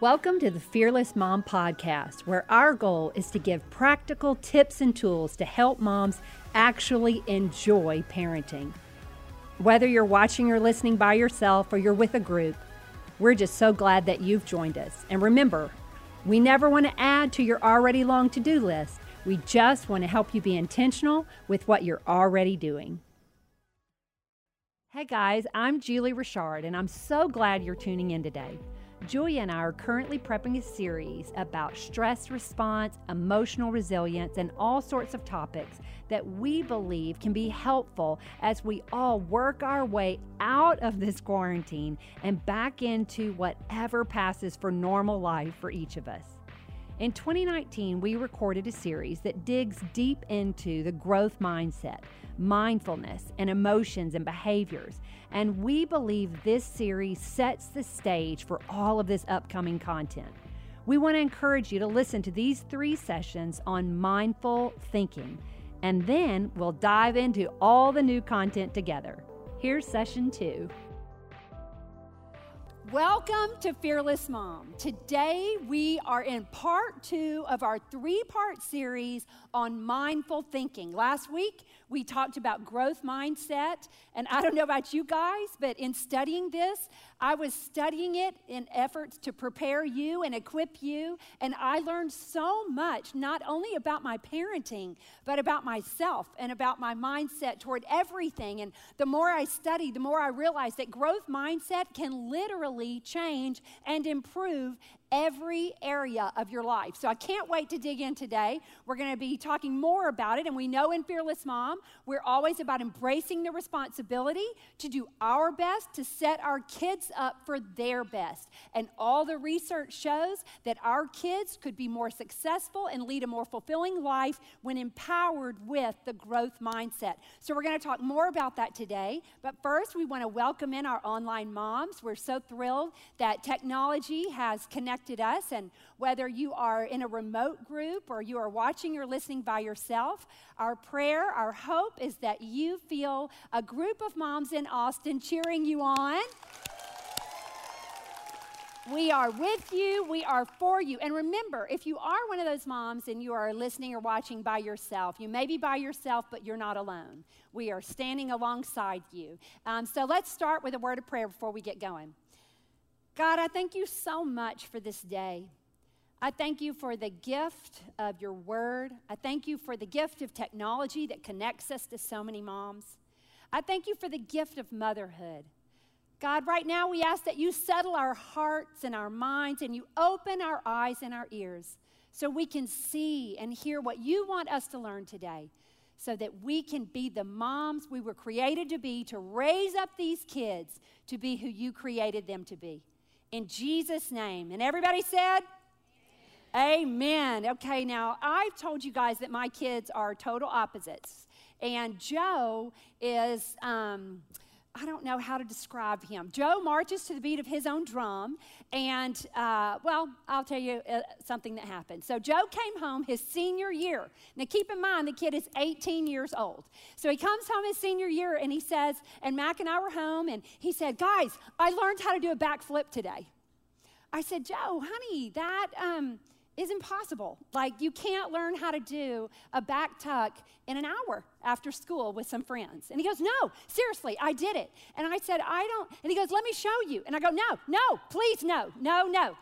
Welcome to the Fearless Mom Podcast, where our goal is to give practical tips and tools to help moms actually enjoy parenting. Whether you're watching or listening by yourself or you're with a group, we're just so glad that you've joined us. And remember, we never want to add to your already long to do list. We just want to help you be intentional with what you're already doing. Hey guys, I'm Julie Richard, and I'm so glad you're tuning in today. Julia and I are currently prepping a series about stress response, emotional resilience, and all sorts of topics that we believe can be helpful as we all work our way out of this quarantine and back into whatever passes for normal life for each of us. In 2019, we recorded a series that digs deep into the growth mindset, mindfulness, and emotions and behaviors. And we believe this series sets the stage for all of this upcoming content. We want to encourage you to listen to these three sessions on mindful thinking, and then we'll dive into all the new content together. Here's session two. Welcome to Fearless Mom. Today we are in part two of our three part series on mindful thinking. Last week we talked about growth mindset. And I don't know about you guys, but in studying this, I was studying it in efforts to prepare you and equip you. And I learned so much, not only about my parenting, but about myself and about my mindset toward everything. And the more I studied, the more I realized that growth mindset can literally change and improve every area of your life. So I can't wait to dig in today. We're going to be talking more about it. And we know in Fearless Mom, we're always about embracing the responsibility to do our best to set our kids up for their best. And all the research shows that our kids could be more successful and lead a more fulfilling life when empowered with the growth mindset. So we're going to talk more about that today. But first, we want to welcome in our online moms. We're so thrilled that technology has connected us. And whether you are in a remote group or you are watching or listening by yourself, our prayer, our hope is that you feel a group of moms in Austin cheering you on. We are with you. We are for you. And remember, if you are one of those moms and you are listening or watching by yourself, you may be by yourself, but you're not alone. We are standing alongside you. Um, so let's start with a word of prayer before we get going. God, I thank you so much for this day. I thank you for the gift of your word. I thank you for the gift of technology that connects us to so many moms. I thank you for the gift of motherhood. God, right now we ask that you settle our hearts and our minds and you open our eyes and our ears so we can see and hear what you want us to learn today so that we can be the moms we were created to be to raise up these kids to be who you created them to be. In Jesus' name. And everybody said, Amen. Okay, now I've told you guys that my kids are total opposites. And Joe is, um, I don't know how to describe him. Joe marches to the beat of his own drum, and uh, well, I'll tell you uh, something that happened. So, Joe came home his senior year. Now, keep in mind, the kid is 18 years old. So, he comes home his senior year and he says, and Mac and I were home, and he said, Guys, I learned how to do a backflip today. I said, Joe, honey, that um, is impossible. Like, you can't learn how to do a back tuck in an hour after school with some friends. And he goes, No, seriously, I did it. And I said, I don't. And he goes, Let me show you. And I go, No, no, please, no, no, no.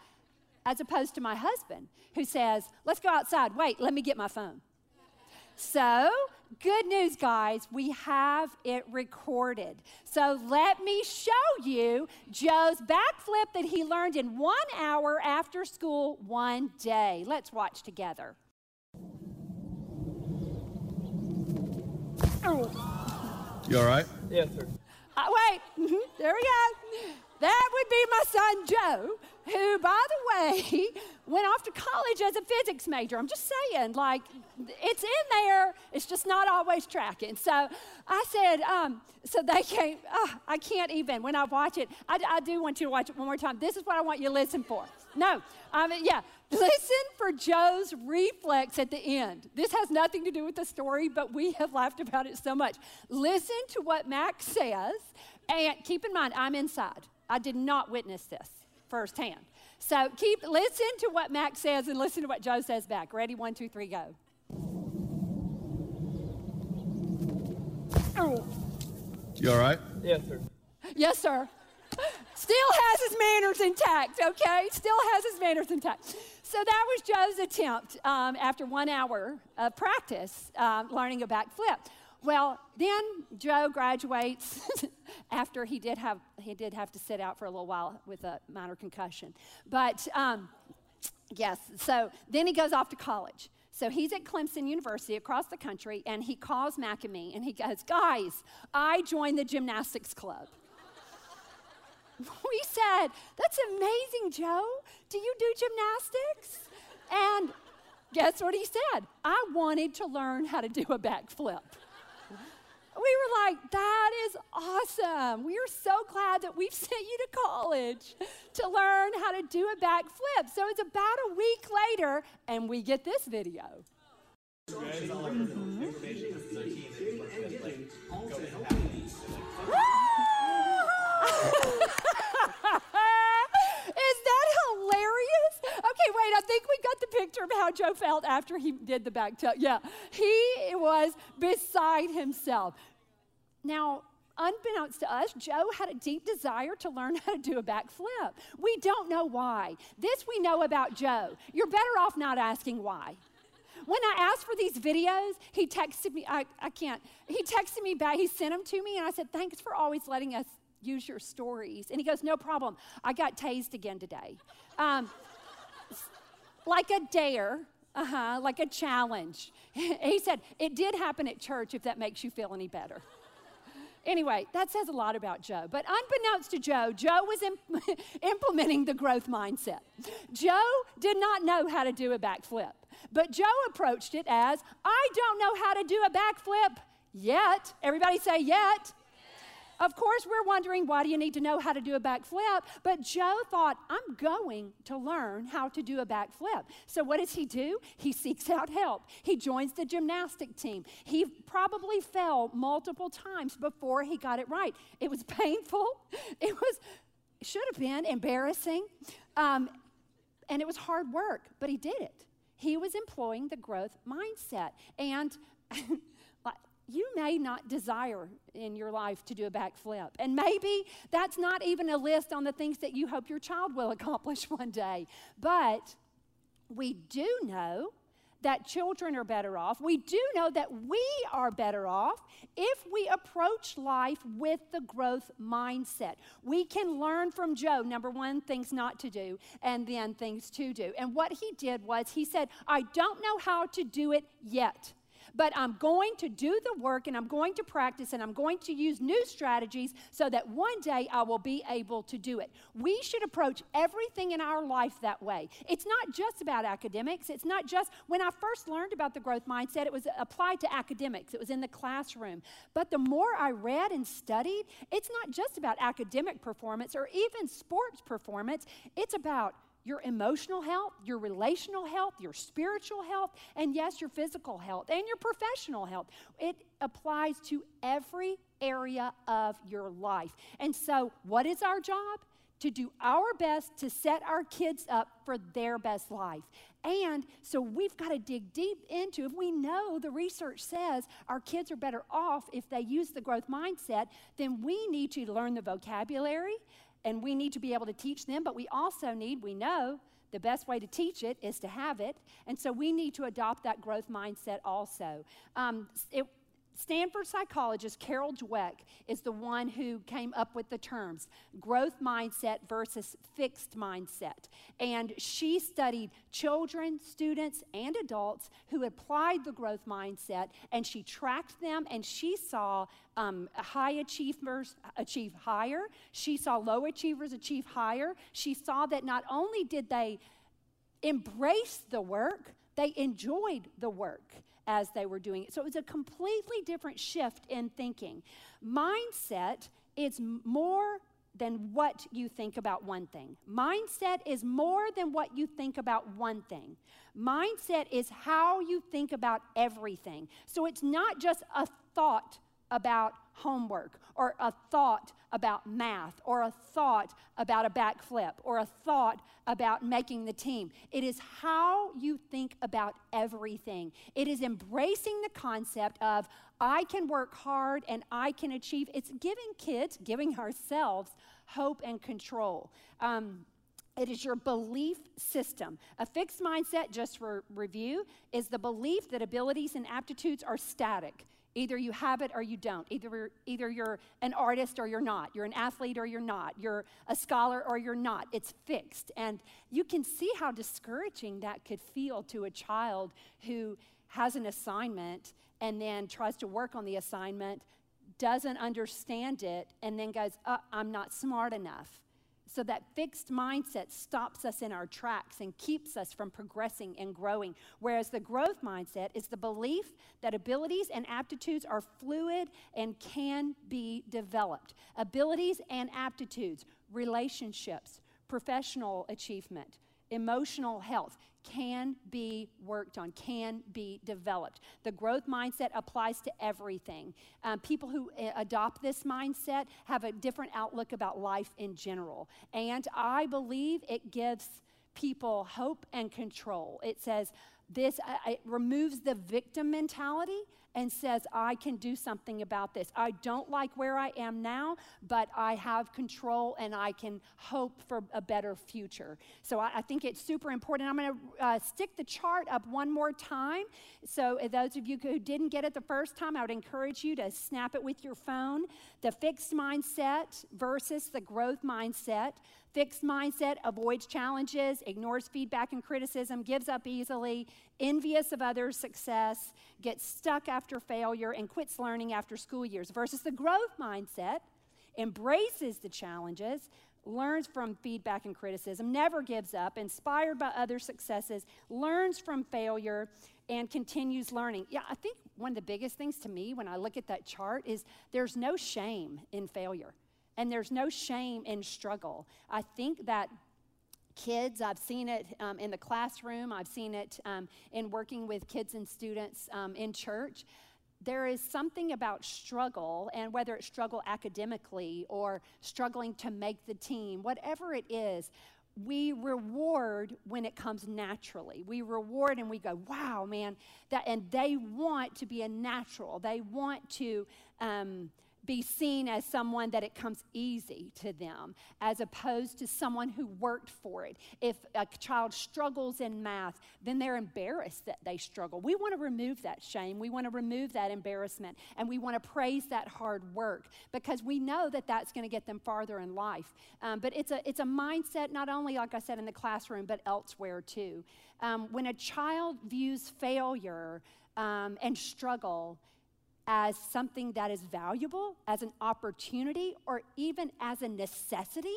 As opposed to my husband who says, Let's go outside. Wait, let me get my phone. So, good news, guys, we have it recorded. So, let me show you Joe's backflip that he learned in one hour after school one day. Let's watch together. You all right? Yes, sir. Uh, wait, mm-hmm, there we go. That would be my son Joe, who, by the way, went off to college as a physics major. I'm just saying, like, it's in there, it's just not always tracking. So I said, um, so they came, oh, I can't even, when I watch it, I, I, do want you to watch it one more time. This is what I want you to listen for. No, I mean, yeah, listen for Joe's reflex at the end. This has nothing to do with the story, but we have laughed about it so much. Listen to what Max says, and keep in mind, I'm inside. I did not witness this firsthand. So keep listen to what Max says and listen to what Joe says back. Ready? One, two, three, go. Oh. You all right? Yes, sir. Yes, sir. Still has his manners intact, okay? Still has his manners intact. So that was Joe's attempt um, after one hour of practice um, learning a backflip. Well, then Joe graduates after he did have he did have to sit out for a little while with a minor concussion. But um, yes, so then he goes off to college. So he's at Clemson University across the country, and he calls Mac and me, and he goes, "Guys, I joined the gymnastics club." we said, "That's amazing, Joe. Do you do gymnastics?" And guess what he said? I wanted to learn how to do a backflip we were like, that is awesome. We are so glad that we've sent you to college to learn how to do a backflip. So it's about a week later, and we get this video. Mm-hmm. Is that hilarious? Okay, wait, I think we got the picture of how Joe felt after he did the back tuck. Yeah, he was beside himself. Now, unbeknownst to us, Joe had a deep desire to learn how to do a backflip. We don't know why. This we know about Joe. You're better off not asking why. When I asked for these videos, he texted me, I, I can't, he texted me back, he sent them to me, and I said, Thanks for always letting us use your stories. And he goes, No problem. I got tased again today. Um, like a dare, uh huh, like a challenge. he said, It did happen at church if that makes you feel any better. Anyway, that says a lot about Joe. But unbeknownst to Joe, Joe was imp- implementing the growth mindset. Joe did not know how to do a backflip, but Joe approached it as I don't know how to do a backflip yet. Everybody say yet. Of course, we're wondering why do you need to know how to do a backflip? But Joe thought, I'm going to learn how to do a backflip. So, what does he do? He seeks out help. He joins the gymnastic team. He probably fell multiple times before he got it right. It was painful, it was, should have been embarrassing, um, and it was hard work, but he did it. He was employing the growth mindset. And you may not desire in your life to do a backflip. And maybe that's not even a list on the things that you hope your child will accomplish one day. But we do know that children are better off. We do know that we are better off if we approach life with the growth mindset. We can learn from Joe, number one, things not to do, and then things to do. And what he did was he said, I don't know how to do it yet but I'm going to do the work and I'm going to practice and I'm going to use new strategies so that one day I will be able to do it. We should approach everything in our life that way. It's not just about academics. It's not just, when I first learned about the growth mindset, it was applied to academics, it was in the classroom. But the more I read and studied, it's not just about academic performance or even sports performance, it's about your emotional health, your relational health, your spiritual health, and yes, your physical health and your professional health. It applies to every area of your life. And so, what is our job? To do our best to set our kids up for their best life. And so we've got to dig deep into if we know the research says our kids are better off if they use the growth mindset, then we need to learn the vocabulary, and we need to be able to teach them, but we also need, we know, the best way to teach it is to have it. And so we need to adopt that growth mindset also. Um, it, Stanford psychologist Carol Dweck is the one who came up with the terms growth mindset versus fixed mindset. And she studied children, students, and adults who applied the growth mindset, and she tracked them, and she saw um, high achievers achieve higher. She saw low achievers achieve higher. She saw that not only did they embrace the work, they enjoyed the work as they were doing it. So it was a completely different shift in thinking. Mindset is more than what you think about one thing. Mindset is more than what you think about one thing. Mindset is how you think about everything. So it's not just a thought about homework, or a thought about math, or a thought about a backflip, or a thought about making the team. It is how you think about everything. It is embracing the concept of I can work hard and I can achieve. It's giving kids, giving ourselves hope and control. Um, it is your belief system. A fixed mindset, just for review, is the belief that abilities and aptitudes are static. Either you have it or you don't. Either, either you're an artist or you're not. You're an athlete or you're not. You're a scholar or you're not. It's fixed. And you can see how discouraging that could feel to a child who has an assignment and then tries to work on the assignment, doesn't understand it, and then goes, uh, I'm not smart enough. So that fixed mindset stops us in our tracks and keeps us from progressing and growing. Whereas the growth mindset is the belief that abilities and aptitudes are fluid and can be developed. Abilities and aptitudes, relationships, professional achievement, emotional health can be worked on, can be developed. The growth mindset applies to everything. Um, people who uh, adopt this mindset have a different outlook about life in general. And I believe it gives people hope and control. It says, this it removes the victim mentality and says, I can do something about this. I don't like where I am now, but I have control and I can hope for a better future. So I, I think it's super important. I'm going to uh, stick the chart up one more time. So, uh, those of you who didn't get it the first time, I would encourage you to snap it with your phone. The fixed mindset versus the growth mindset. Fixed mindset avoids challenges, ignores feedback and criticism, gives up easily, envious of others' success, gets stuck after failure, and quits learning after school years. Versus the growth mindset embraces the challenges, learns from feedback and criticism, never gives up, inspired by other successes, learns from failure, and continues learning. Yeah, I think one of the biggest things to me when I look at that chart is there's no shame in failure. And there's no shame in struggle. I think that kids, I've seen it um, in the classroom, I've seen it um, in working with kids and students um, in church. There is something about struggle, and whether it's struggle academically or struggling to make the team, whatever it is, we reward when it comes naturally. We reward and we go, wow, man, that, and they want to be a natural. They want to, um, be seen as someone that it comes easy to them, as opposed to someone who worked for it. If a child struggles in math, then they're embarrassed that they struggle. We want to remove that shame. We want to remove that embarrassment. And we want to praise that hard work because we know that that's going to get them farther in life. Um, but it's a, it's a mindset, not only, like I said, in the classroom, but elsewhere too. Um, when a child views failure um, and struggle, as something that is valuable, as an opportunity, or even as a necessity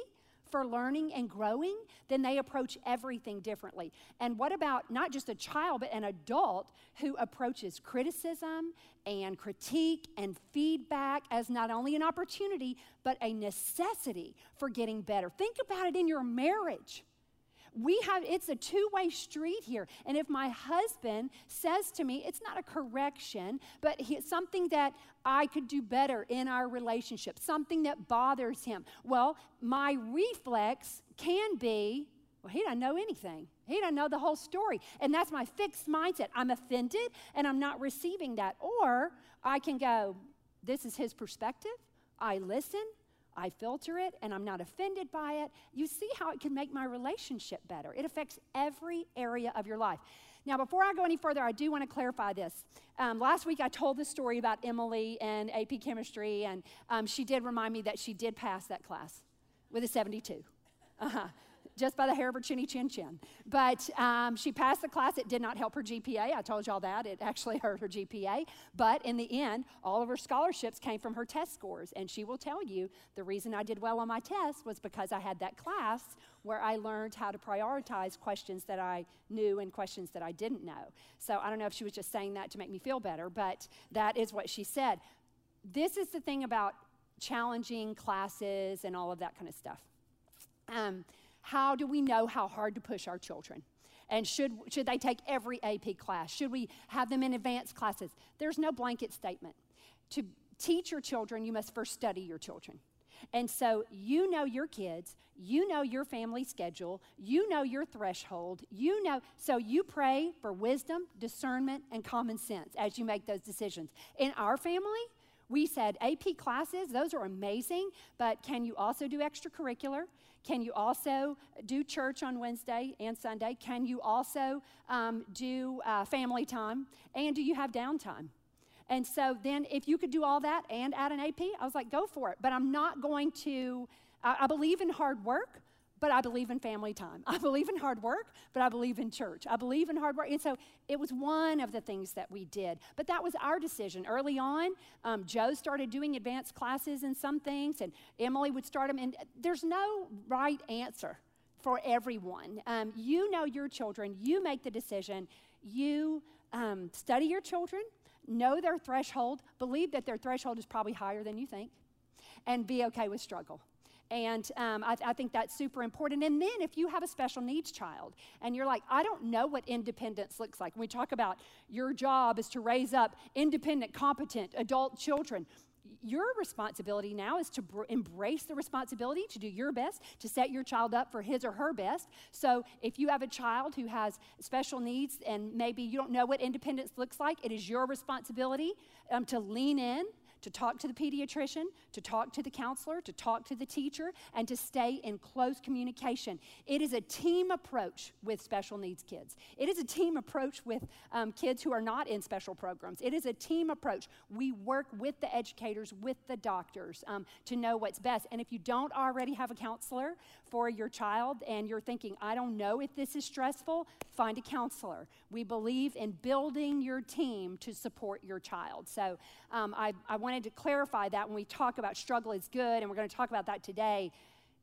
for learning and growing, then they approach everything differently. And what about not just a child, but an adult who approaches criticism and critique and feedback as not only an opportunity, but a necessity for getting better? Think about it in your marriage. We have, it's a two way street here. And if my husband says to me, it's not a correction, but he, something that I could do better in our relationship, something that bothers him, well, my reflex can be, well, he doesn't know anything. He doesn't know the whole story. And that's my fixed mindset. I'm offended and I'm not receiving that. Or I can go, this is his perspective. I listen, I filter it and I'm not offended by it. You see how it can make my relationship better. It affects every area of your life. Now, before I go any further, I do want to clarify this. Um, last week, I told the story about Emily and AP chemistry, and um, she did remind me that she did pass that class with a 72. Uh-huh just by the hair of her chinny chin chin. But um, she passed the class. It did not help her GPA. I told y'all that. It actually hurt her GPA. But in the end, all of her scholarships came from her test scores. And she will tell you the reason I did well on my test was because I had that class where I learned how to prioritize questions that I knew and questions that I didn't know. So I don't know if she was just saying that to make me feel better, but that is what she said. This is the thing about challenging classes and all of that kind of stuff. Um, how do we know how hard to push our children? And should, should they take every AP class? Should we have them in advanced classes? There's no blanket statement. To, teach your children, you must first study your children. And so you know your kids, you know your family schedule, you know your threshold, you know. So you pray for wisdom, discernment, and common sense as you make those decisions. In our family, we said AP classes, those are amazing, but can you also do extracurricular? Can you also do church on Wednesday and Sunday? Can you also um, do uh, family time? And do you have downtime? And so then, if you could do all that and add an AP, I was like, go for it. But I'm not going to, I, I believe in hard work, but I believe in family time. I believe in hard work, but I believe in church. I believe in hard work. And so it was one of the things that we did. But that was our decision. Early on, um, Joe started doing advanced classes in some things, and Emily would start them. And there's no right answer for everyone. Um, you know your children, you make the decision, you um, study your children know their threshold, believe that their threshold is probably higher than you think, and be okay with struggle. And um, I, I, think that's super important. And then if you have a special needs child and you're like, I don't know what independence looks like, when we talk about your job is to raise up independent, competent adult children your responsibility now is to br- embrace the responsibility to do your best to set your child up for his or her best. So, if you have a child who has special needs and maybe you don't know what independence looks like, it is your responsibility um, to lean in to talk to the pediatrician, to talk to the counselor, to talk to the teacher, and to stay in close communication. It is a team approach with special needs kids. It is a team approach with um, kids who are not in special programs. It is a team approach. We work with the educators, with the doctors um, to know what's best. And if you don't already have a counselor for your child and you're thinking, I don't know if this is stressful, find a counselor. We believe in building your team to support your child. So um, I, I wanted to clarify that when we talk about struggle is good, and we're going to talk about that today.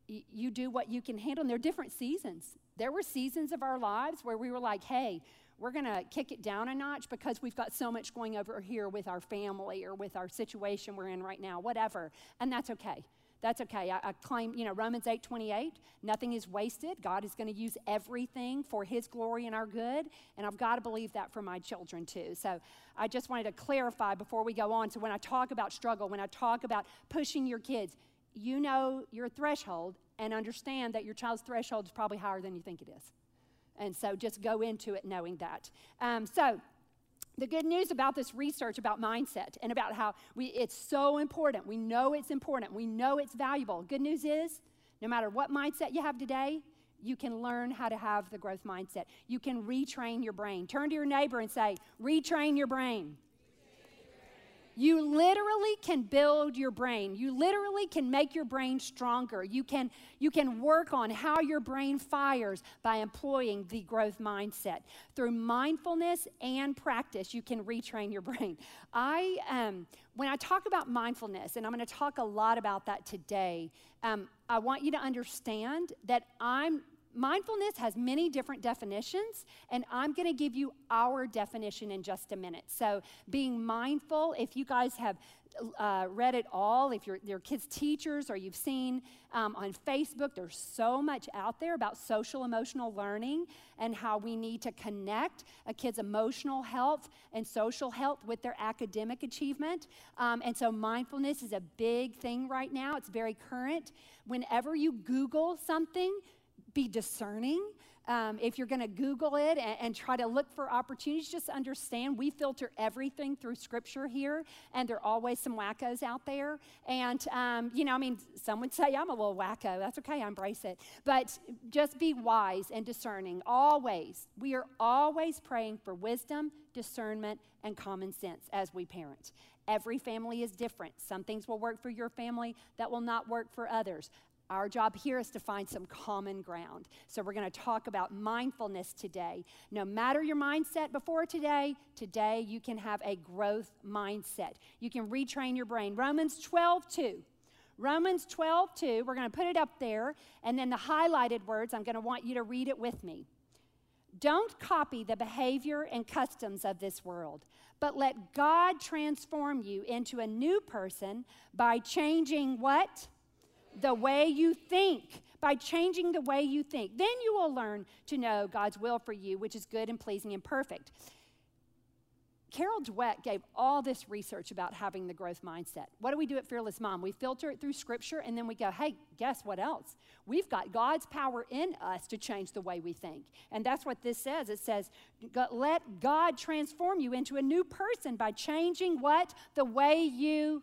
You do what you can handle, and there are different seasons. There were seasons of our lives where we were like, hey, we're going to kick it down a notch because we've got so much going over here with our family or with our situation we're in right now, whatever. And that's okay. That's okay. I, I claim, you know, Romans 8 28, nothing is wasted. God is going to use everything for His glory and our good. And I've got to believe that for my children too. So I just wanted to clarify before we go on. So when I talk about struggle, when I talk about pushing your kids, you know your threshold and understand that your child's threshold is probably higher than you think it is. And so just go into it knowing that. Um, so, the good news about this research about mindset and about how we, it's so important. We know it's important. We know it's valuable. Good news is, no matter what mindset you have today, you can learn how to have the growth mindset. You can retrain your brain. Turn to your neighbor and say, retrain your brain. You literally can build your brain. You literally can make your brain stronger. You can, you can work on how your brain fires by employing the growth mindset. Through mindfulness and practice, you can retrain your brain. I, um, when I talk about mindfulness, and I'm going to talk a lot about that today, um, I want you to understand that I'm mindfulness has many different definitions, and I'm going to give you our definition in just a minute. So, being mindful, if you guys have uh, read it all, if you're your kids' teachers or you've seen um, on Facebook, there's so much out there about social emotional learning and how we need to connect a kid's emotional health and social health with their academic achievement. Um, and so, mindfulness is a big thing right now, it's very current. Whenever you Google something, be discerning. Um, if you're going to Google it and, and, try to look for opportunities, just understand we filter everything through Scripture here, and there are always some wackos out there. And, um, you know, I mean, some would say I'm a little wacko. That's okay, I embrace it. But just be wise and discerning. Always. We are always praying for wisdom, discernment, and common sense as we parent. Every family is different. Some things will work for your family that will not work for others. Our job here is to find some common ground. So, we're going to talk about mindfulness today. No matter your mindset before today, today you can have a growth mindset. You can retrain your brain. Romans 12, 2. Romans 12, 2. We're going to put it up there. And then the highlighted words, I'm going to want you to read it with me. Don't copy the behavior and customs of this world, but let God transform you into a new person by changing what? The way you think. By changing the way you think, then you will learn to know God's will for you, which is good and pleasing and perfect. Carol Dweck gave all this research about having the growth mindset. What do we do at Fearless Mom? We filter it through scripture and then we go, hey, guess what else? We've got God's power in us to change the way we think. And that's what this says. It says, let God transform you into a new person by changing what? The way you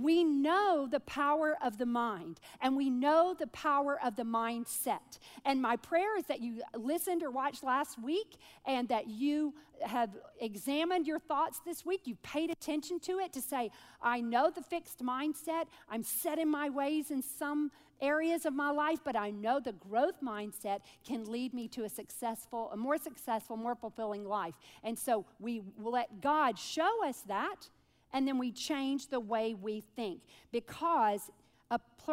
we know the power of the mind and we know the power of the mindset. And my prayer is that you listened or watched last week and that you have examined your thoughts this week. You've paid attention to it to say, I know the fixed mindset. I'm set in my ways in some areas of my life, but I know the growth mindset can lead me to a successful, a more successful, more fulfilling life. And so we let God show us that and then we change the way we think because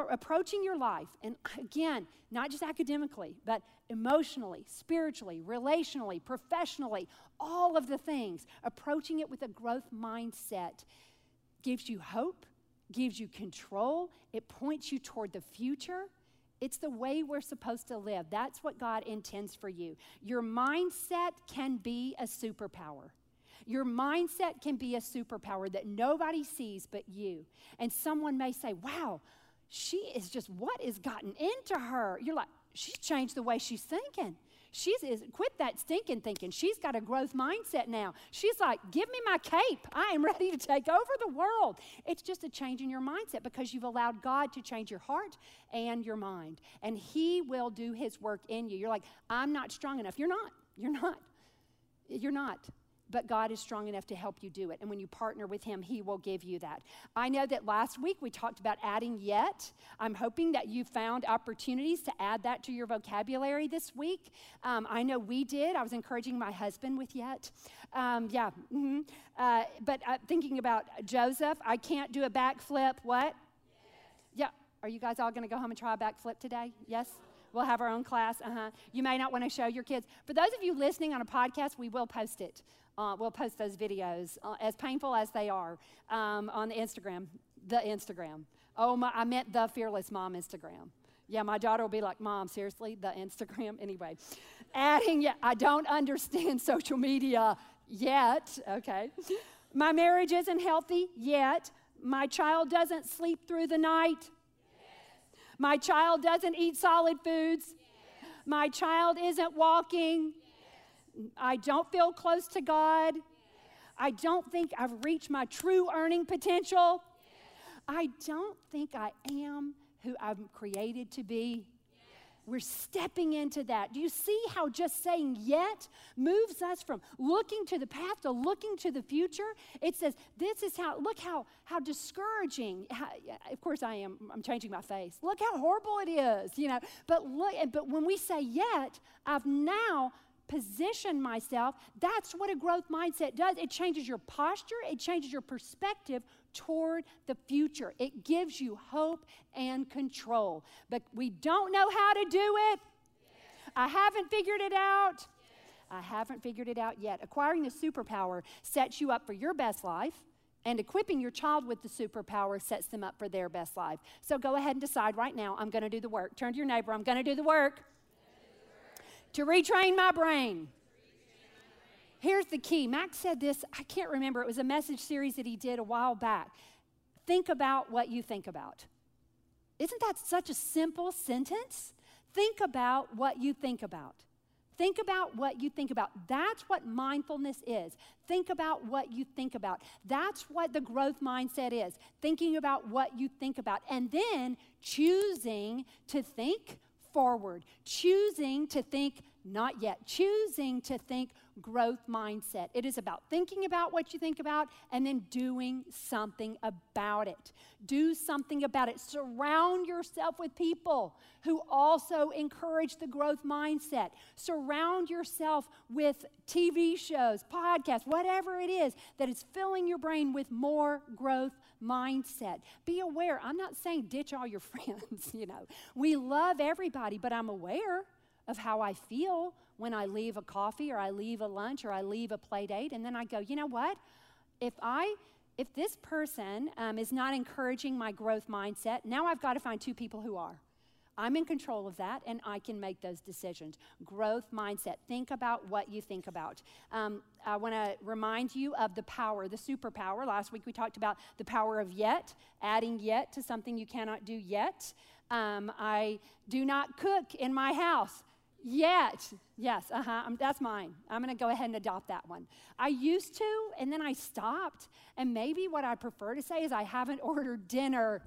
approaching your life, and again, not just academically, but emotionally, spiritually, relationally, professionally, all of the things, approaching it with a growth mindset gives you hope, gives you control, it points you toward the future. It's the way we're supposed to live. That's what God intends for you. Your mindset can be a superpower. Your mindset can be a superpower that nobody sees but you. And someone may say, wow, she is just, what has gotten into her? You're like, she's changed the way she's thinking. She's is, quit that stinking thinking. She's got a growth mindset now. She's like, give me my cape. I am ready to take over the world. It's just a change in your mindset because you've allowed God to change your heart and your mind. And He will do His work in you. You're like, I'm not strong enough. You're not. You're not. You're not but God is strong enough to help you do it. And when you partner with Him, He will give you that. I know that last week we talked about adding yet. I'm hoping that you found opportunities to add that to your vocabulary this week. Um, I know we did. I was encouraging my husband with yet. Um, yeah. Mm-hmm. Uh, but uh, thinking about Joseph, I can't do a backflip. What? Yes. Yeah. Are you guys all going to go home and try a backflip today? Yes? We'll have our own class. Uh-huh. You may not want to show your kids. For those of you listening on a podcast, we will post it uh, we'll post those videos, uh, as painful as they are, um, on the Instagram. The Instagram. Oh, my, I meant the Fearless Mom Instagram. Yeah, my daughter will be like, Mom, seriously, the Instagram? Anyway, adding, yeah, I don't understand social media yet. Okay. My marriage isn't healthy yet. My child doesn't sleep through the night. Yes. My child doesn't eat solid foods. Yes. My child isn't walking. I don't feel close to God. I don't think I've reached my true earning potential. I don't think I am who I'm created to be. We're stepping into that. Do you see how just saying yet moves us from looking to the path to looking to the future? It says, this is how, look how, how discouraging. How, of course, I am, I'm changing my face. Look how horrible it is, you know. But look, but when we say yet, I've now position myself. That's what a growth mindset does. It changes your posture, it changes your perspective toward the future. It gives you hope and control. But we don't know how to do it. I haven't figured it out. I haven't figured it out yet. Acquiring the superpower sets you up for your best life. And equipping your child with the superpower sets them up for their best life. So go ahead and decide right now I'm going to do the work. Turn to your neighbor, I'm going to do the work to retrain my brain. Here's the key. Max said this, I can't remember, it was a message series that he did a while back. Think about what you think about. Isn't that such a simple sentence? Think about what you think about. Think about what you think about. That's what mindfulness is. Think about what you think about. That's what the growth mindset is. Thinking about what you think about. And then choosing to think forward, choosing to think not yet, choosing to think growth mindset. It is about thinking about what you think about and then doing something about it. Do something about it. Surround yourself with people who also encourage the growth mindset. Surround yourself with TV shows, podcasts, whatever it is that is filling your brain with more growth mindset. Be aware. I'm not saying ditch all your friends, you know. We love everybody, but I'm aware of how I feel when I leave a coffee or I leave a lunch or I leave a play date. And then I go, you know what? If I if this person um, is not encouraging my growth mindset, now I've got to find two people who are. I'm in control of that and I can make those decisions. Growth mindset. Think about what you think about. Um, I want to remind you of the power, the superpower. Last week we talked about the power of yet, adding yet to something you cannot do yet. Um, I do not cook in my house yet. Yes, uh huh. That's mine. I'm going to go ahead and adopt that one. I used to, and then I stopped. And maybe what I prefer to say is I haven't ordered dinner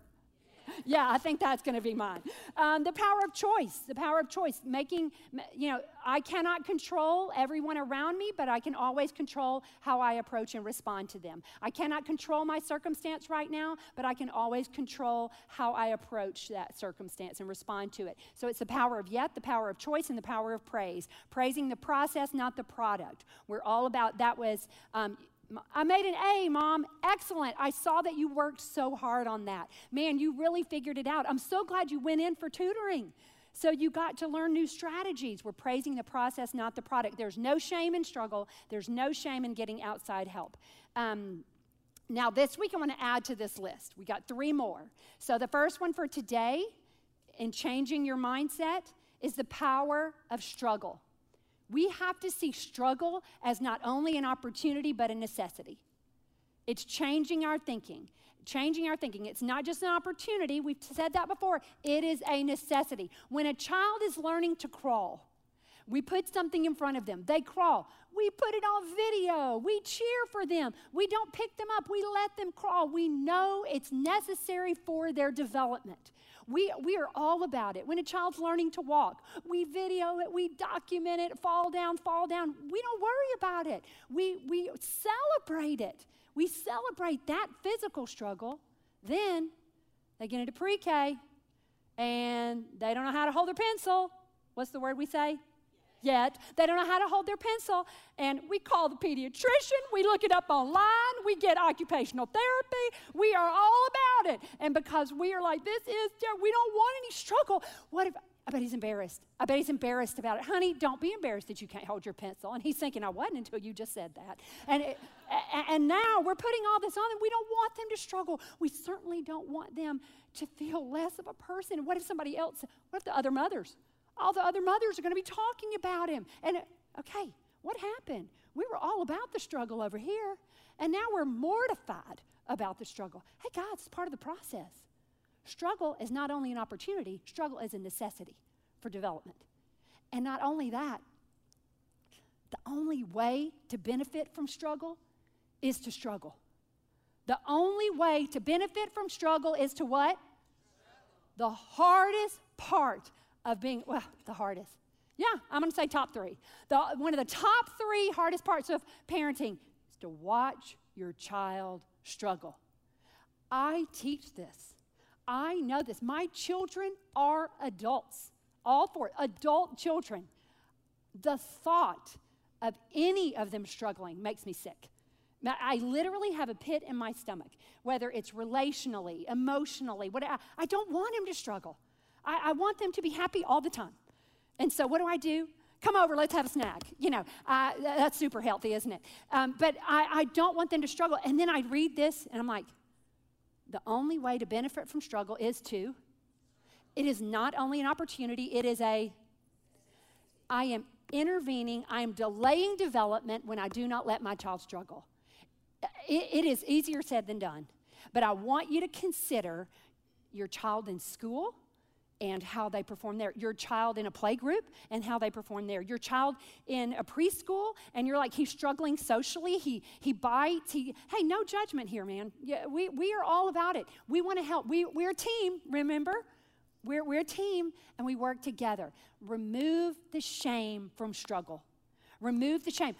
yeah, I think that's going to be mine. Um, the power of choice, the power of choice, making, you know, I cannot control everyone around me, but I can always control how I approach and respond to them. I cannot control my circumstance right now, but I can always control how I approach that circumstance and respond to it. So it's the power of yet, the power of choice, and the power of praise. Praising the process, not the product. We're all about that was um, I made an A, mom. Excellent. I saw that you worked so hard on that. Man, you really figured it out. I'm so glad you went in for tutoring. So you got to learn new strategies. We're praising the process, not the product. There's no shame in struggle, there's no shame in getting outside help. Um, now, this week I want to add to this list. We got three more. So the first one for today in changing your mindset is the power of struggle. We have to see struggle as not only an opportunity, but a necessity. It's changing our thinking. Changing our thinking. It's not just an opportunity. We've said that before. It is a necessity. When a child is learning to crawl, we put something in front of them. They crawl. We put it on video. We cheer for them. We don't pick them up. We let them crawl. We know it's necessary for their development. We, we are all about it. When a child's learning to walk, we video it, we document it, fall down, fall down. We don't worry about it. We, we celebrate it. We celebrate that physical struggle. Then they get into pre K and they don't know how to hold their pencil. What's the word we say? Yet. They don't know how to hold their pencil. And we call the pediatrician, we look it up online, we get occupational therapy, we are all about it. And because we are like, this is, we don't want any struggle. What if, I bet he's embarrassed. I bet he's embarrassed about it. Honey, don't be embarrassed that you can't hold your pencil. And he's thinking, I wasn't until you just said that. And, it, and now we're putting all this on them. We don't want them to struggle. We certainly don't want them to feel less of a person. What if somebody else, what if the other mothers? All the other mothers are going to be talking about him. And okay, what happened? We were all about the struggle over here, and now we're mortified about the struggle. Hey, God, it's part of the process. Struggle is not only an opportunity, struggle is a necessity for development. And not only that, the only way to benefit from struggle is to struggle. The only way to benefit from struggle is to what? The hardest part of being, well, the hardest. Yeah, I'm going to say top three. The, one of the top three hardest parts of parenting is to watch your child struggle. I teach this. I know this. My children are adults, all four adult children. The thought of any of them struggling makes me sick. I literally have a pit in my stomach, whether it's relationally, emotionally, what I, I don't want him to struggle. I, I want them to be happy all the time. And so, what do I do? Come over, let's have a snack. You know, uh, that's super healthy, isn't it? Um, but I, I don't want them to struggle. And then I read this, and I'm like, the only way to benefit from struggle is to. It is not only an opportunity, it is a. I am intervening, I am delaying development when I do not let my child struggle. it, it is easier said than done. But I want you to consider your child in school, and how they perform there. Your child in a play group and how they perform there. Your child in a preschool and you're like, he's struggling socially, he, he bites, he, hey, no judgment here, man. Yeah, we, we are all about it. We want to help. We, we're a team, remember? We're, we're a team and we work together. Remove the shame from struggle. Remove the shame.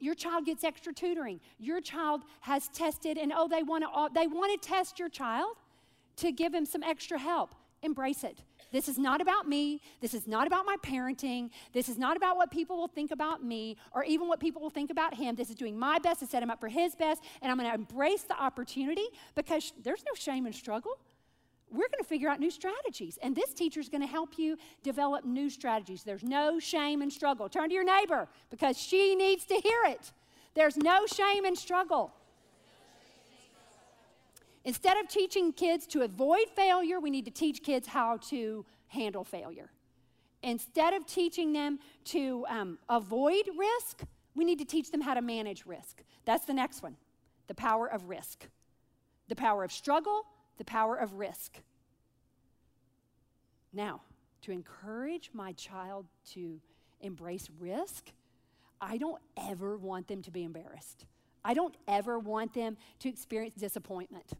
Your child gets extra tutoring. Your child has tested, and oh, they want to uh, they want to test your child to give him some extra help. Embrace it this is not about me. This is not about my parenting. This is not about what people will think about me or even what people will think about him. This is doing my best to set him up for his best, and I'm going to embrace the opportunity because there's no shame in struggle. We're going to figure out new strategies, and this teacher is going to help you develop new strategies. There's no shame in struggle. Turn to your neighbor because she needs to hear it. There's no shame in struggle. Instead of teaching kids to avoid failure, we need to teach kids how to handle failure. Instead of teaching them to um, avoid risk, we need to teach them how to manage risk. That's the next one the power of risk, the power of struggle, the power of risk. Now, to encourage my child to embrace risk, I don't ever want them to be embarrassed. I don't ever want them to experience disappointment.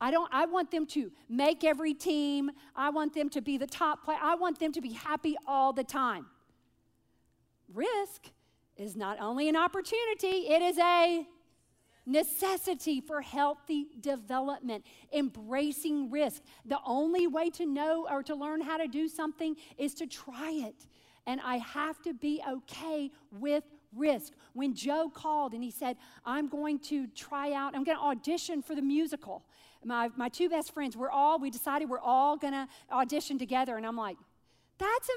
I don't I want them to make every team. I want them to be the top player. I want them to be happy all the time. Risk is not only an opportunity, it is a necessity for healthy development, embracing risk. The only way to know or to learn how to do something is to try it. And I have to be okay with risk. When Joe called and he said, I'm going to try out, I'm going to audition for the musical. My, my two best friends, we're all, we decided we're all going to audition together. And I'm like, that's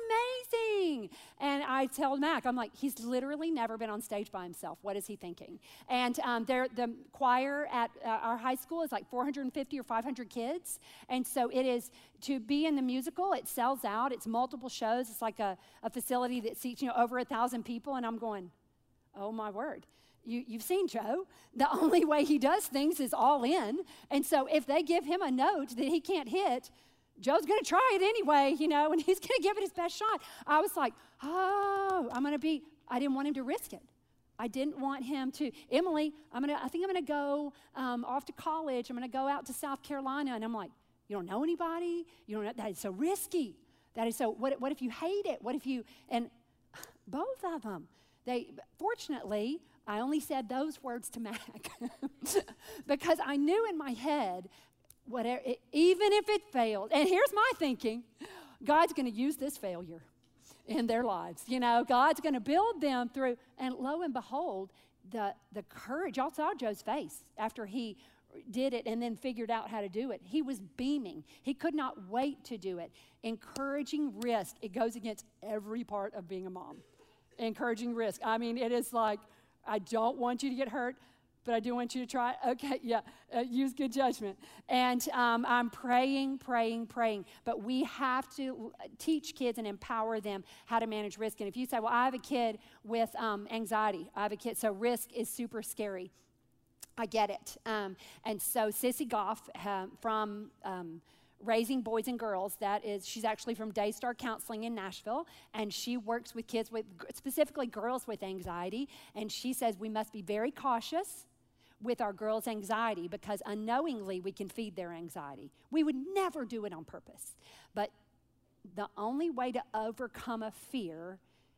amazing. And I tell Mac, I'm like, he's literally never been on stage by himself. What is he thinking? And um, the choir at uh, our high school is like 450 or 500 kids. And so it is to be in the musical, it sells out. It's multiple shows. It's like a, a facility that seats, you know, over a thousand people. And I'm going, oh my word. You, you've seen Joe. The only way he does things is all in. And so if they give him a note that he can't hit, Joe's going to try it anyway, you know, and he's going to give it his best shot. I was like, oh, I'm going to be, I didn't want him to risk it. I didn't want him to. Emily, I'm gonna. I think I'm gonna go um, off to college. I'm gonna go out to South Carolina, and I'm like, you don't know anybody. You don't. Know, that is so risky. That is so. What? What if you hate it? What if you? And both of them. They. Fortunately, I only said those words to Mac because I knew in my head whatever, even if it failed. And here's my thinking God's going to use this failure in their lives. You know, God's going to build them through. And lo and behold, the, the courage, y'all saw Joe's face after he did it and then figured out how to do it. He was beaming. He could not wait to do it. Encouraging risk, it goes against every part of being a mom. Encouraging risk. I mean, it is like, I don't want you to get hurt but I do want you to try. Okay, yeah, uh, use good judgment. And um, I'm praying, praying, praying. But we have to teach kids and empower them how to manage risk. And if you say, well, I have a kid with um, anxiety, I have a kid, so risk is super scary. I get it. Um, and so Sissy Goff uh, from um, raising boys and girls that is she's actually from daystar counseling in nashville and she works with kids with specifically girls with anxiety and she says we must be very cautious with our girls' anxiety because unknowingly we can feed their anxiety. We would never do it on purpose. But the only way to overcome a fear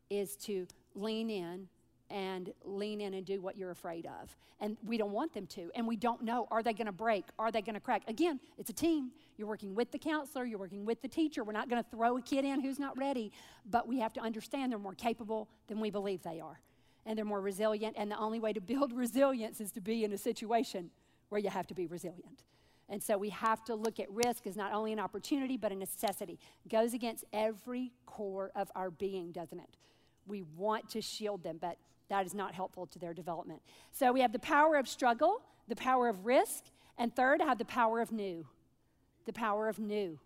is to lean in and lean in and do what you're afraid of. And we don't want them to. And we don't know are they going to break? Are they going to crack? Again, it's a team. You're working with the counselor, you're working with the teacher. We're not going to throw a kid in who's not ready, but we have to understand they're more capable than we believe they are and they're more resilient. And the only way to build resilience is to be in a situation where you have to be resilient. And so we have to look at risk as not only an opportunity, but a necessity. Goes against every core of our being, doesn't it? We want to shield them, but that is not helpful to their development. So we have the power of struggle, the power of risk, and third, I have the power of new. The power of new.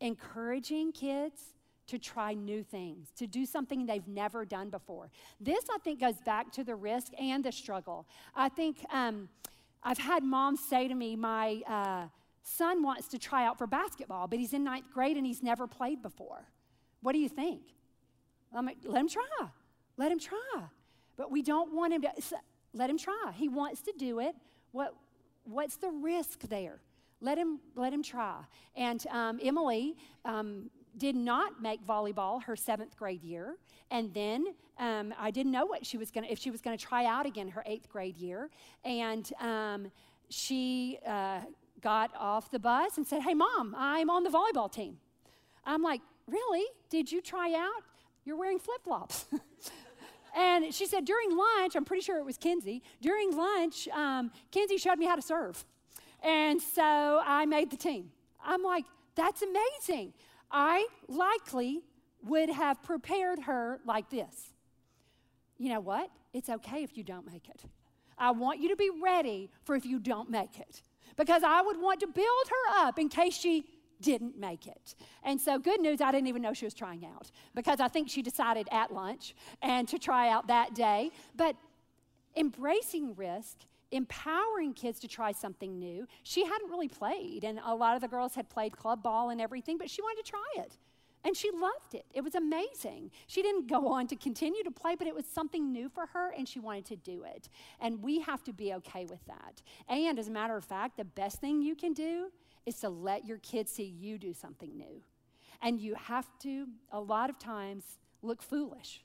Encouraging kids to try new things, to do something they've never done before. This, I think, goes back to the risk and the struggle. I think um, I've had moms say to me, My uh, son wants to try out for basketball, but he's in ninth grade and he's never played before. What do you think? I'm like, Let him try. Let him try. But we don't want him to, let him try. He wants to do it. What, what's the risk there? Let him, let him try. And um, Emily, um, did not make volleyball her seventh grade year. And then um, I didn't know what she was going to, if she was going to try out again her eighth grade year. And um, she uh, got off the bus and said, Hey, mom, I'm on the volleyball team. I'm like, Really? Did you try out? You're wearing flip flops. and she said, During lunch, I'm pretty sure it was Kinsey, during lunch, um, Kinsey showed me how to serve. And so I made the team. I'm like, That's amazing. I likely would have prepared her like this. You know what? It's okay if you don't make it. I want you to be ready for if you don't make it. Because I would want to build her up in case she didn't make it. And so, good news, I didn't even know she was trying out because I think she decided at lunch and to try out that day. But embracing risk, empowering kids to try something new. She hadn't really played, and a lot of the girls had played club ball and everything, but she wanted to try it. And she loved it. It was amazing. She didn't go on to continue to play, but it was something new for her, and she wanted to do it. And we have to be okay with that. And as a matter of fact, the best thing you can do is to let your kids see you do something new. And you have to, a lot of times, look foolish.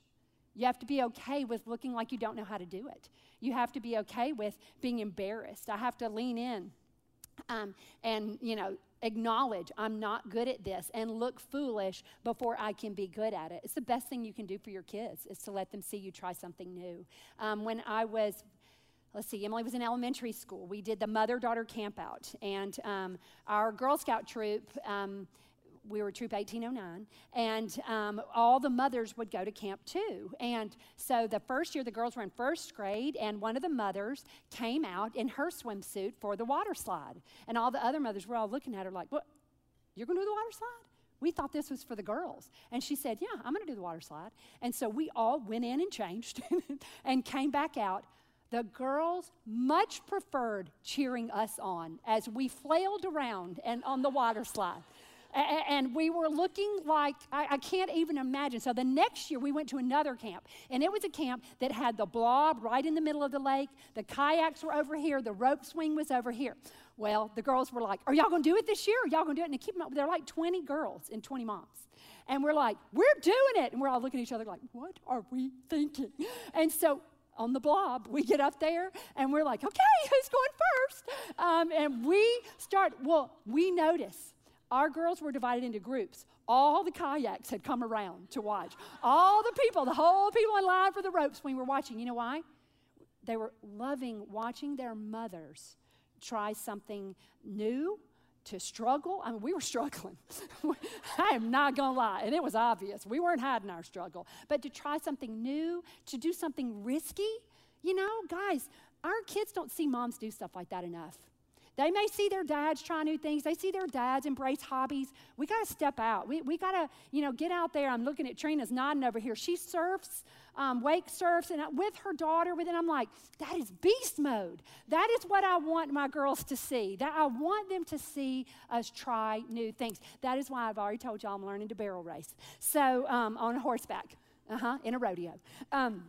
You have to be okay with looking like you don't know how to do it. You have to be okay with being embarrassed. I have to lean in um, and, you know, acknowledge I'm not good at this and look foolish before I can be good at it. It's the best thing you can do for your kids is to let them see you try something new. Um, when I was let's see, Emily was in elementary school. We did the mother daughter camp out, and um, our Girl Scout troop. Um, we were Troop 1809, and um, all the mothers would go to camp too. And so the first year, the girls were in first grade, and one of the mothers came out in her swimsuit for the water slide. And all the other mothers were all looking at her like, What? You're going to do the water slide? We thought this was for the girls. And she said, Yeah, I'm going to do the water slide. And so we all went in and changed and came back out. The girls much preferred cheering us on as we flailed around and on the water slide and we were looking like I, can't even imagine. So the next year we went to another camp, and it was a camp that had the blob right in the middle of the lake. The kayaks were over here, the rope swing was over here. Well, the girls were like, Are y'all gonna do it this year? Are y'all gonna do it? And keep them up. They're like 20 girls and 20 moms. And we're like, We're doing it. And we're all looking at each other like, What are we thinking? And so on the blob. We get up there and we're like, okay, who's going first? Um, and we start, well, we notice our girls were divided into groups. All the kayaks had come around to watch. All the people, the whole people in line for the ropes we were watching. You know why? They were loving watching their mothers try something new, to struggle. I mean, we were struggling. I am not going to lie. And it was obvious. We weren't hiding our struggle. But to try something new, to do something risky, you know, guys, our kids don't see moms do stuff like that enough. They may see their dads try new things. They see their dads embrace hobbies. We got to step out. We, we got to, you know, get out there. I'm looking at Trina's nodding over here. She surfs, um, wake surfs, and with her daughter with it. I'm like, that is beast mode. That is what I want my girls to see. That I want them to see us try new things. That is why I've already told y'all I'm learning to barrel race. So um, on horseback, uh huh, in a rodeo. Um,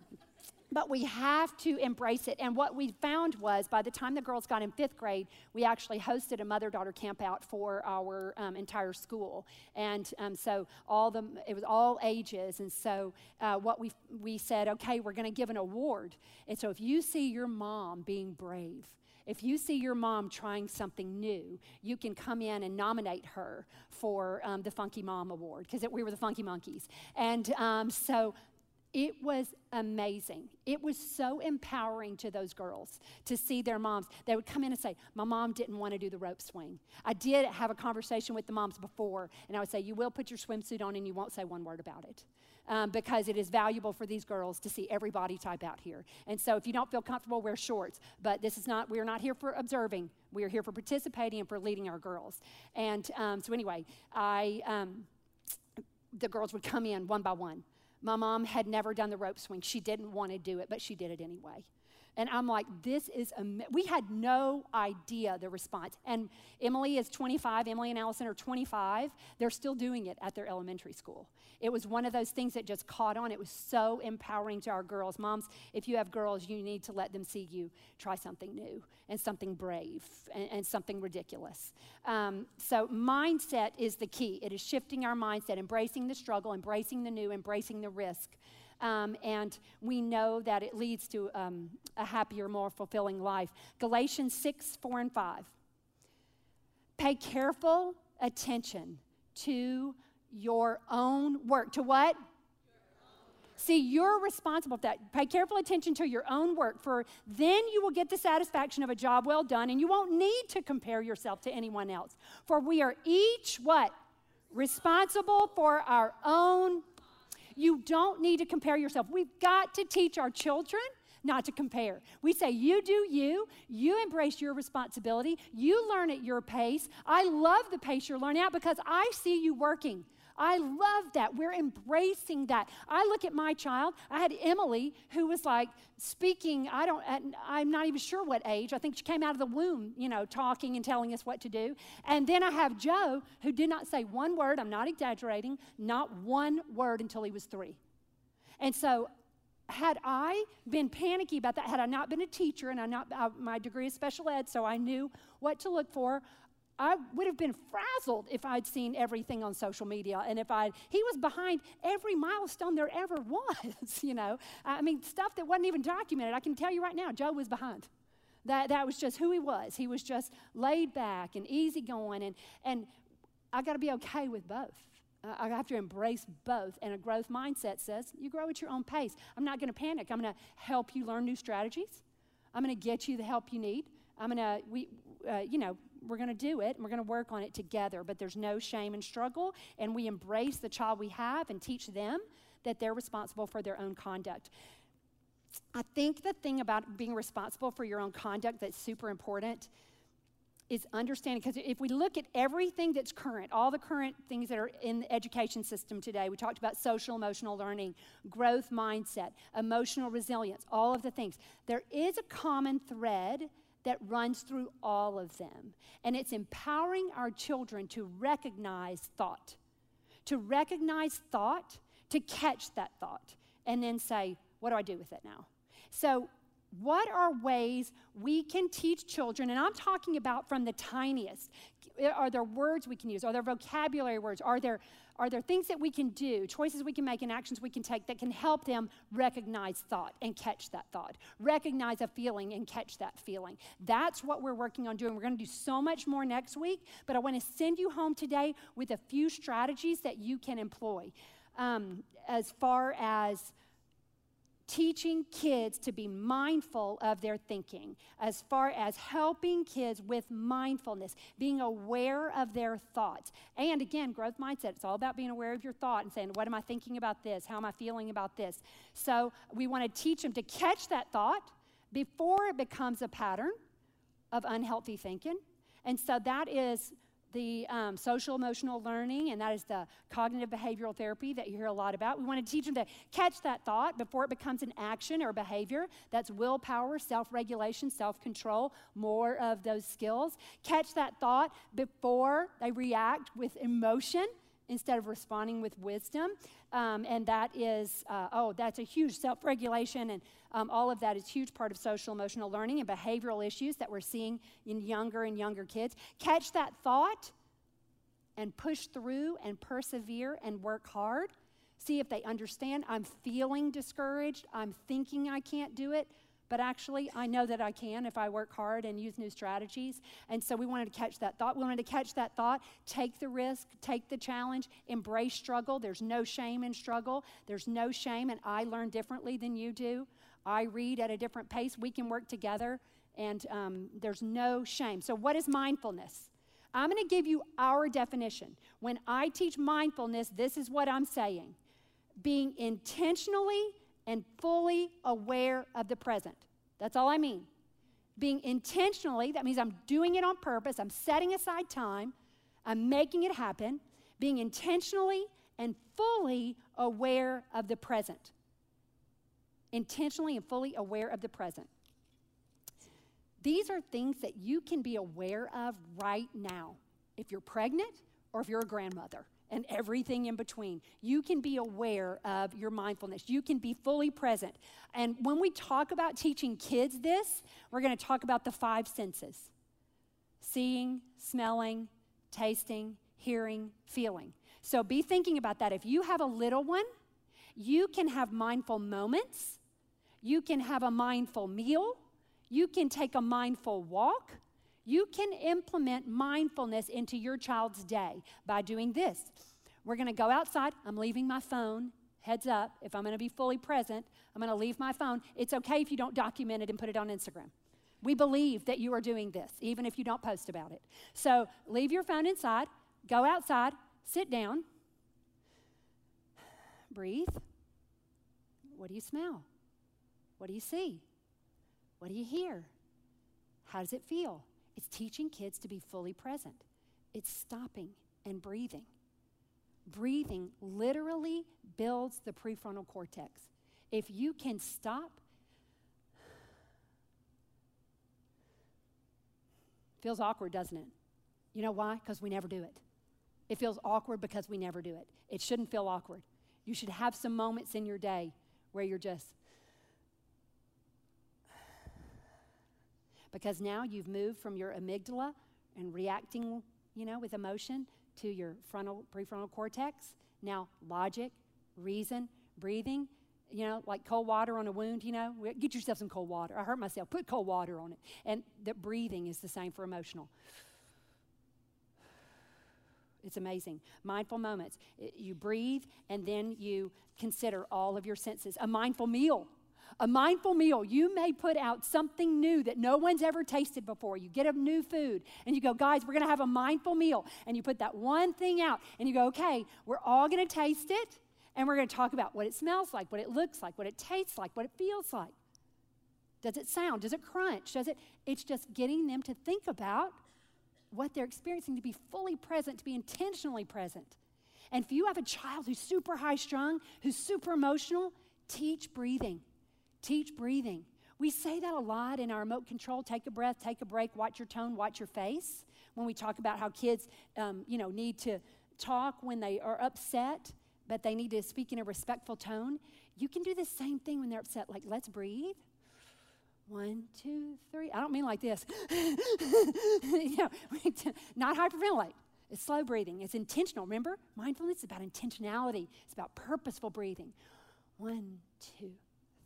but we have to embrace it. And what we found was by the time the girls got in fifth grade, we actually hosted a mother daughter camp out for our um, entire school. And um, so all the, it was all ages. And so uh, what we, we said, okay, we're going to give an award. And so if you see your mom being brave, if you see your mom trying something new, you can come in and nominate her for um, the Funky Mom Award because we were the Funky Monkeys. And um, so it was amazing. It was so empowering to those girls to see their moms. They would come in and say, My mom didn't want to do the rope swing. I did have a conversation with the moms before, and I would say, You will put your swimsuit on and you won't say one word about it. Um, because it is valuable for these girls to see every body type out here. And so if you don't feel comfortable, wear shorts. But this is not, we are not here for observing. We are here for participating and for leading our girls. And um, so anyway, I, um, the girls would come in one by one. My mom had never done the rope swing. She didn't want to do it, but she did it anyway. And I'm like, this is, am-. we had no idea the response. And Emily is 25, Emily and Allison are 25. They're still doing it at their elementary school. It was one of those things that just caught on. It was so empowering to our girls. Moms, if you have girls, you need to let them see you try something new and something brave and, and something ridiculous. Um, so, mindset is the key. It is shifting our mindset, embracing the struggle, embracing the new, embracing the risk. Um, and we know that it leads to um, a happier, more fulfilling life. Galatians 6, 4, and 5. Pay careful attention to your own work. To what? See, you're responsible for that. Pay careful attention to your own work, for then you will get the satisfaction of a job well done, and you won't need to compare yourself to anyone else. For we are each what? Responsible for our own. You don't need to compare yourself. We've got to teach our children not to compare. We say, You do you, you embrace your responsibility, you learn at your pace. I love the pace you're learning at because I see you working. I love that. We're embracing that. I look at my child. I had Emily who was like speaking, I don't, I'm not even sure what age. I think she came out of the womb, you know, talking and telling us what to do. And then I have Joe who did not say one word. I'm not exaggerating, not one word until he was three. And so had I been panicky about that, had I not been a teacher and I not uh, my degree is special ed, so I knew what to look for, I would have been frazzled if I'd seen everything on social media and if I he was behind every milestone there ever was, you know. I mean, stuff that wasn't even documented. I can tell you right now, Joe was behind. That that was just who he was. He was just laid back and easygoing and and I got to be okay with both. I have to embrace both. And a growth mindset says you grow at your own pace. I'm not going to panic. I'm going to help you learn new strategies. I'm going to get you the help you need. I'm going to, we, uh, you know, we're going to do it and we're going to work on it together. But there's no shame and struggle, and we embrace the child we have and teach them that they're responsible for their own conduct. I think the thing about being responsible for your own conduct that's super important is understanding because if we look at everything that's current, all the current things that are in the education system today, we talked about social emotional learning, growth mindset, emotional resilience, all of the things. There is a common thread that runs through all of them. And it's empowering our children to recognize thought, to recognize thought, to catch that thought, and then say, What do I do with it now? So, what are ways we can teach children? And I'm talking about from the tiniest. Are there words we can use? Are there vocabulary words? Are there are there things that we can do, choices we can make, and actions we can take that can help them recognize thought and catch that thought, recognize a feeling and catch that feeling? That's what we're working on doing. We're going to do so much more next week, but I want to send you home today with a few strategies that you can employ um, as far as teaching kids to be mindful of their thinking, as far as helping kids with mindfulness, being aware of their thoughts. And again, growth mindset, it's all about being aware of your thought and saying, What am I thinking about this? How am I feeling about this? So we want to teach them to catch that thought before it becomes a pattern of unhealthy thinking. And so that is the um, social emotional learning, and that is the cognitive behavioral therapy that you hear a lot about. We want to teach them to catch that thought before it becomes an action or behavior. That's willpower, self regulation, self control, more of those skills. Catch that thought before they react with emotion instead of responding with wisdom. Um, and that is, uh, oh, that's a huge self regulation, and um, all of that is huge part of social emotional learning and behavioral issues that we're seeing in younger and younger kids. Catch that thought and push through and persevere and work hard. See if they understand I'm feeling discouraged, I'm thinking I can't do it but actually, I know that I can if I work hard and use new strategies. And so we wanted to catch that thought. We wanted to catch that thought, take the risk, take the challenge, embrace struggle. There's no shame in struggle. There's no shame, and I learn differently than you do. I read at a different pace. We can work together, and um, there's no shame. So, what is mindfulness? I'm going to give you our definition. When I teach mindfulness, this is what I'm saying being intentionally and fully aware of the present. That's all I mean. Being intentionally, that means I'm doing it on purpose, I'm setting aside time, I'm making it happen. Being intentionally and fully aware of the present. Intentionally and fully aware of the present. These are things that you can be aware of right now if you're pregnant or if you're a grandmother and everything in between. You can be aware of your mindfulness. You can be fully present. And when we talk about teaching kids this, we're going to talk about the five senses seeing, smelling, tasting, hearing, feeling. So be thinking about that. If you have a little one, you can have mindful moments, you can have a mindful meal, you can take a mindful walk. You can implement mindfulness into your child's day by doing this. We're going to go outside. I'm leaving my phone. Heads up, if I'm going to be fully present, I'm going to leave my phone. It's okay if you don't document it and put it on Instagram. We believe that you are doing this, even if you don't post about it. So leave your phone inside, go outside, sit down, breathe. What do you smell? What do you see? What do you hear? How does it feel? It's teaching kids to be fully present. It's stopping and breathing. Breathing literally builds the prefrontal cortex. If you can stop, feels awkward, doesn't it? You know why? Because we never do it. It feels awkward because we never do it. It shouldn't feel awkward. You should have some moments in your day where you're just, because now you've moved from your amygdala and reacting, you know, with emotion to your frontal prefrontal cortex. Now logic, reason, breathing, you know, like cold water on a wound, you know, get yourself some cold water. I hurt myself, put cold water on it. And the breathing is the same for emotional. It's amazing. Mindful moments. You breathe and then you consider all of your senses. A mindful meal. A mindful meal. You may put out something new that no one's ever tasted before. You get a new food and you go, guys, we're going to have a mindful meal. And you put that one thing out and you go, okay, we're all going to taste it and we're going to talk about what it smells like, what it looks like, what it tastes like, what it feels like. Does it sound? Does it crunch? Does it? It's just getting them to think about what they're experiencing, to be fully present, to be intentionally present. And if you have a child who's super high strung, who's super emotional, teach breathing. Teach breathing. We say that a lot in our remote control take a breath, take a break, watch your tone, watch your face. When we talk about how kids, um, you know, need to talk when they are upset, but they need to speak in a respectful tone, you can do the same thing when they're upset. Like, let's breathe. One, two, three. I don't mean like this. you know, not hyperventilate. It's slow breathing. It's intentional. Remember, mindfulness is about intentionality. It's about purposeful breathing. One, two,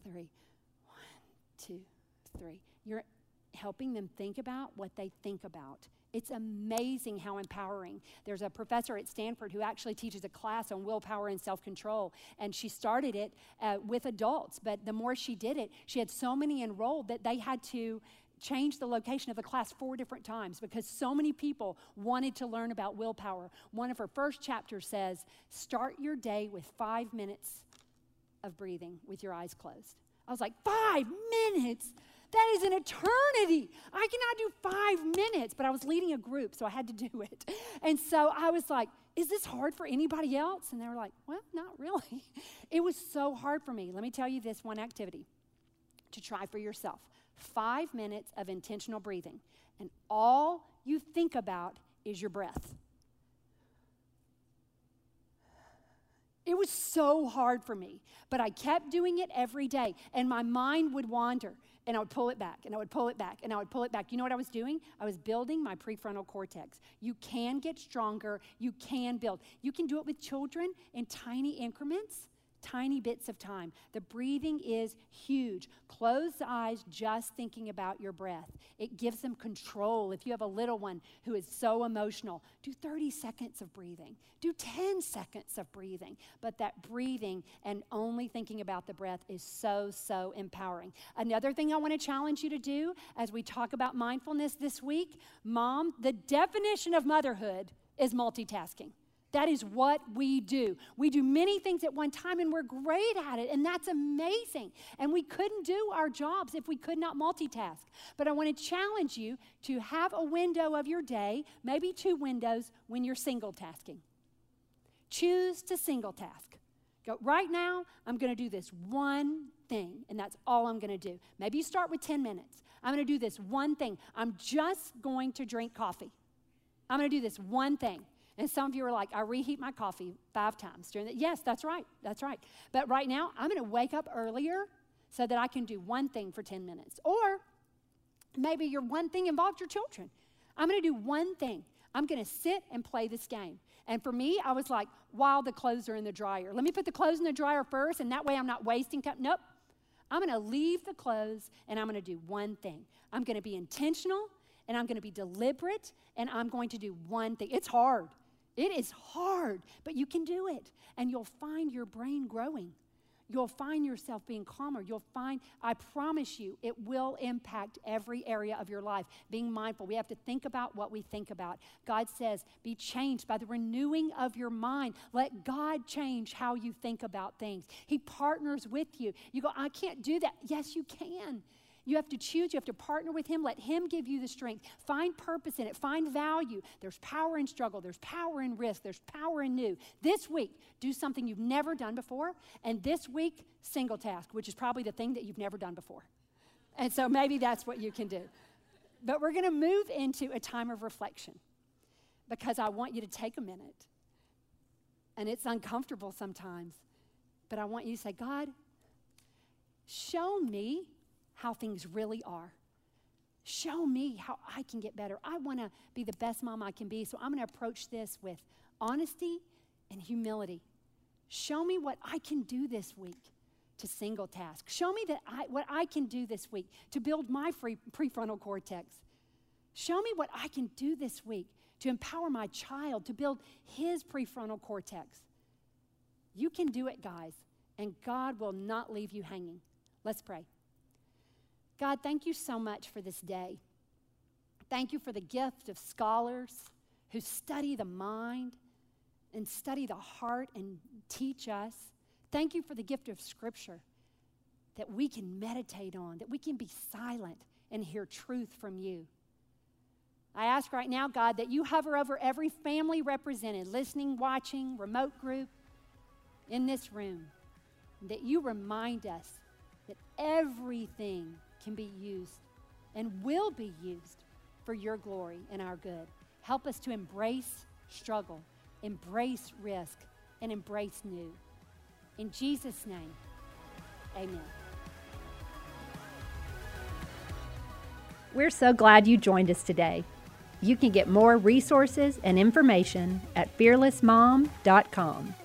three. Two, three. You're helping them think about what they think about. It's amazing how empowering. There's a professor at Stanford who actually teaches a class on willpower and self control. And she started it uh, with adults, but the more she did it, she had so many enrolled that they had to change the location of the class four different times because so many people wanted to learn about willpower. One of her first chapters says, Start your day with five minutes of breathing with your eyes closed. I was like, Five minutes? That is an eternity. I cannot do five minutes, but I was leading a group, so I had to do it. And so I was like, is this hard for anybody else? And they were like, well, not really. It was so hard for me. Let me tell you this one activity to try for yourself five minutes of intentional breathing, and all you think about is your breath. It was so hard for me, but I kept doing it every day, and my mind would wander and I would pull it back, and I would pull it back, and I would pull it back. You know what I was doing? I was building my prefrontal cortex. You can get stronger, you can build. You can do it with children in tiny increments tiny bits of time. The breathing is huge. Close the eyes just thinking about your breath. It gives them control. If you have a little one who is so emotional, do 30 seconds of breathing, do 10 seconds of breathing. But that breathing and only thinking about the breath is so, so empowering. Another thing I want to challenge you to do as we talk about mindfulness this week, mom, the definition of motherhood is multitasking. That is what we do. We do many things at one time and we're great at it, and that's amazing. And we couldn't do our jobs if we could not multitask. But I want to challenge you to have a window of your day, maybe two windows, when you're single tasking. Choose to single task. Go, right now, I'm going to do this one thing, and that's all I'm going to do. Maybe you start with 10 minutes. I'm going to do this one thing. I'm just going to drink coffee. I'm going to do this one thing. And some of you are like, I reheat my coffee five times during the Yes, that's right. That's right. But right now, I'm going to wake up earlier so that I can do one thing for 10 minutes. Or maybe your one thing involved your children. I'm going to do one thing. I'm going to sit and play this game. And for me, I was like, while the clothes are in the dryer. Let me put the clothes in the dryer first, and that way I'm not wasting time. Nope. I'm going to leave the clothes and I'm going to do one thing. I'm going to be intentional and I'm going to be deliberate and I'm going to do one thing. It's hard. It is hard, but you can do it, and you'll find your brain growing. you'll find yourself being calmer. You'll find, I promise you, it will impact every area of your life. Being mindful, we have to think about what we think about. God says, be changed by the renewing of your mind. Let God change how you think about things. He partners with you. You go, I can't do that. Yes, you can. You have to choose, you have to partner with Him, let Him give you the strength. Find purpose in it, find value. There's power in struggle, there's power in risk, there's power in new. This week, do something you've never done before, and this week, single task, which is probably the thing that you've never done before. And so maybe that's what you can do. But we're going to move into a time of reflection because I want you to take a minute. And it's uncomfortable sometimes, but I want you to say, God, show me how things really are. Show me how I can get better. I want to be the best mom I can be, so I'm going to approach this with honesty and humility. Show me what I can do this week to single task. Show me that I, what I can do this week to build my free, prefrontal cortex. Show me what I can do this week to empower my child to build his prefrontal cortex. You can do it, guys, and God will not leave you hanging. Let's pray. God, thank you so much for this day. Thank you for the gift of scholars who study the mind and study the heart and teach us. Thank you for the gift of Scripture that we can meditate on, that we can be silent and hear truth from you. I ask right now, God, that you hover over every family represented, listening, watching, remote group in this room, that you remind us that everything can be used and will be used for your glory and our good. Help us to embrace struggle, embrace risk, and embrace new. In Jesus' name, amen. We're so glad you joined us today. You can get more resources and information at fearlessmom.com.